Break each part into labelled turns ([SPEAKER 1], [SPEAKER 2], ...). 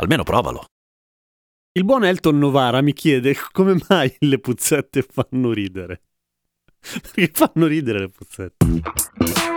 [SPEAKER 1] Almeno provalo.
[SPEAKER 2] Il buon Elton Novara mi chiede come mai le puzzette fanno ridere. Perché fanno ridere le puzzette.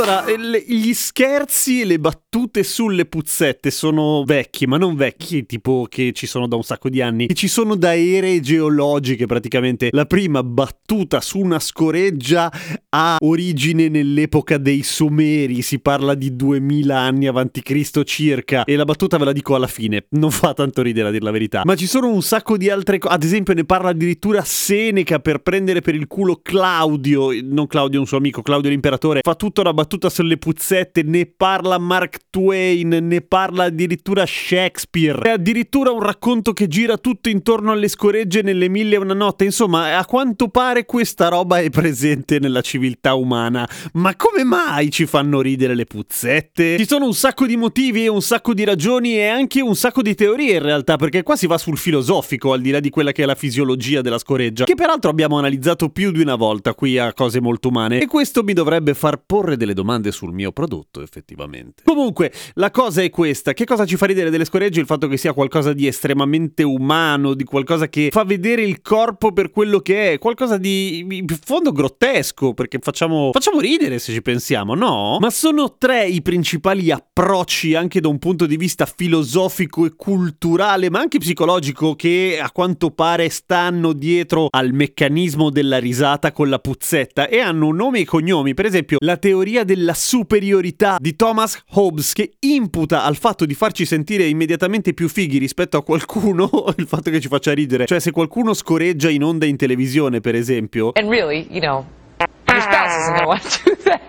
[SPEAKER 2] Allora, gli scherzi e le battute sulle puzzette sono vecchi, ma non vecchi, tipo che ci sono da un sacco di anni, che ci sono da ere geologiche praticamente. La prima battuta su una scoreggia ha origine nell'epoca dei Sumeri, si parla di 2000 anni avanti Cristo circa, e la battuta ve la dico alla fine, non fa tanto ridere a dir la verità. Ma ci sono un sacco di altre cose, ad esempio ne parla addirittura Seneca per prendere per il culo Claudio, non Claudio un suo amico, Claudio l'imperatore, fa tutta una battuta sulle puzzette, ne parla Mark Twain, ne parla addirittura Shakespeare, è addirittura un racconto che gira tutto intorno alle scoregge nelle mille e una notte, insomma a quanto pare questa roba è presente nella civiltà umana, ma come mai ci fanno ridere le puzzette? Ci sono un sacco di motivi e un sacco di ragioni e anche un sacco di teorie in realtà, perché qua si va sul filosofico al di là di quella che è la fisiologia della scoreggia, che peraltro abbiamo analizzato più di una volta qui a cose molto umane, e questo mi dovrebbe far porre delle domande sul mio prodotto effettivamente. Comunque, la cosa è questa, che cosa ci fa ridere delle scoregge? Il fatto che sia qualcosa di estremamente umano, di qualcosa che fa vedere il corpo per quello che è, qualcosa di in fondo grottesco, perché facciamo, facciamo ridere se ci pensiamo, no? Ma sono tre i principali approcci anche da un punto di vista filosofico e culturale, ma anche psicologico, che a quanto pare stanno dietro al meccanismo della risata con la puzzetta e hanno nome e cognomi. Per esempio, la teoria della superiorità di Thomas Hobbes, che imputa al fatto di farci sentire immediatamente più fighi rispetto a qualcuno il fatto che ci faccia ridere. Cioè, se qualcuno scoreggia in onda in televisione, per esempio,
[SPEAKER 3] And really, you know, to do that.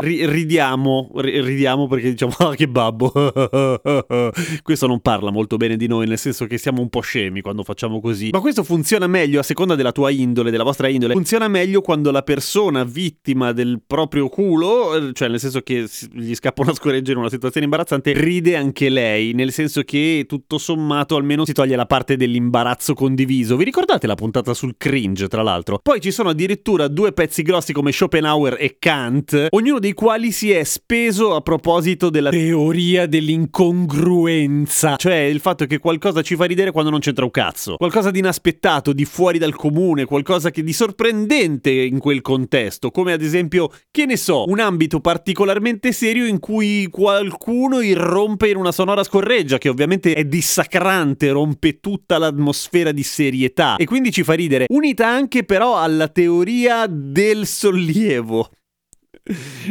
[SPEAKER 2] Ri- ridiamo, ri- ridiamo perché diciamo, ah, che babbo. questo non parla molto bene di noi, nel senso che siamo un po' scemi quando facciamo così. Ma questo funziona meglio a seconda della tua indole, della vostra indole. Funziona meglio quando la persona vittima del proprio culo, cioè nel senso che gli scappa una scoreggia in una situazione imbarazzante, ride anche lei, nel senso che tutto sommato almeno si toglie la parte dell'imbarazzo condiviso. Vi ricordate la puntata sul cringe, tra l'altro? Poi ci sono addirittura due pezzi grossi come Schopenhauer e Kant, ognuno dei quali si è speso a proposito della teoria dell'incongruenza, cioè il fatto che qualcosa ci fa ridere quando non c'entra un cazzo, qualcosa di inaspettato, di fuori dal comune, qualcosa che di sorprendente in quel contesto, come ad esempio, che ne so, un ambito particolarmente serio in cui qualcuno irrompe in una sonora scorreggia che ovviamente è dissacrante, rompe tutta l'atmosfera di serietà e quindi ci fa ridere, unita anche però alla teoria del sollievo.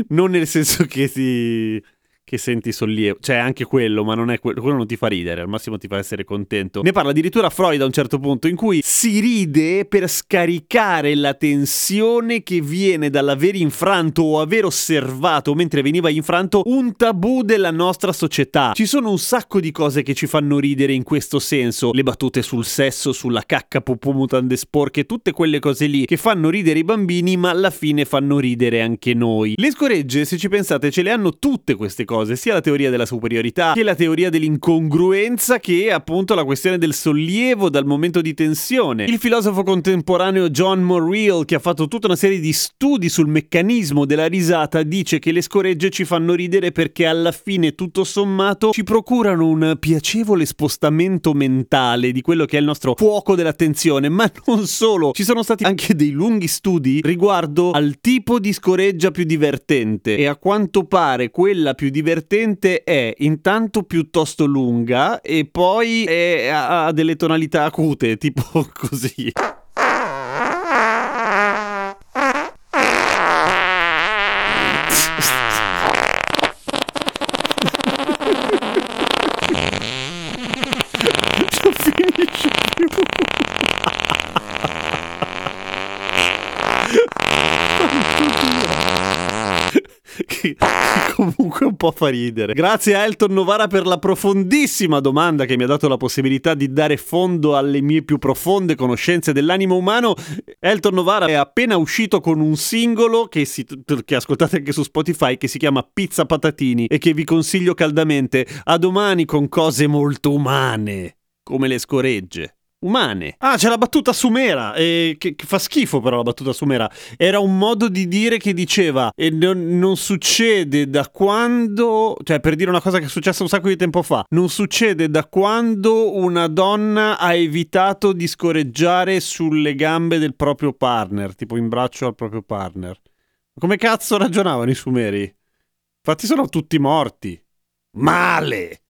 [SPEAKER 2] Non nel senso che si che senti sollievo, cioè anche quello, ma non è quello, quello non ti fa ridere, al massimo ti fa essere contento. Ne parla addirittura Freud a un certo punto in cui si ride per scaricare la tensione che viene dall'aver infranto o aver osservato mentre veniva infranto un tabù della nostra società. Ci sono un sacco di cose che ci fanno ridere in questo senso, le battute sul sesso, sulla cacca, popù, mutande sporche, tutte quelle cose lì che fanno ridere i bambini, ma alla fine fanno ridere anche noi. Le scoregge, se ci pensate, ce le hanno tutte queste cose, sia la teoria della superiorità, che la teoria dell'incongruenza, che appunto la questione del sollievo dal momento di tensione. Il filosofo contemporaneo John Morrill, che ha fatto tutta una serie di studi sul meccanismo della risata, dice che le scoregge ci fanno ridere perché alla fine, tutto sommato, ci procurano un piacevole spostamento mentale di quello che è il nostro fuoco dell'attenzione, ma non solo. Ci sono stati anche dei lunghi studi riguardo al tipo di scoreggia più divertente e a quanto pare quella più divertente è intanto piuttosto lunga e poi è- ha ha delle tonalità acute, tipo così. Non finisce più. che comunque un po' fa ridere. Grazie a Elton Novara per la profondissima domanda che mi ha dato la possibilità di dare fondo alle mie più profonde conoscenze dell'animo umano. Elton Novara è appena uscito con un singolo che, si, che ascoltate anche su Spotify che si chiama Pizza Patatini e che vi consiglio caldamente. A domani con cose molto umane, come le scoregge umane. Ah, c'è la battuta sumera, eh, che, che, fa schifo però la battuta sumera. Era un modo di dire che diceva, e non, non, succede da quando, cioè per dire una cosa che è successa un sacco di tempo fa, non succede da quando una donna ha evitato di scoreggiare sulle gambe del proprio partner, tipo in braccio al proprio partner. Come cazzo ragionavano i sumeri? Infatti sono tutti morti. Male!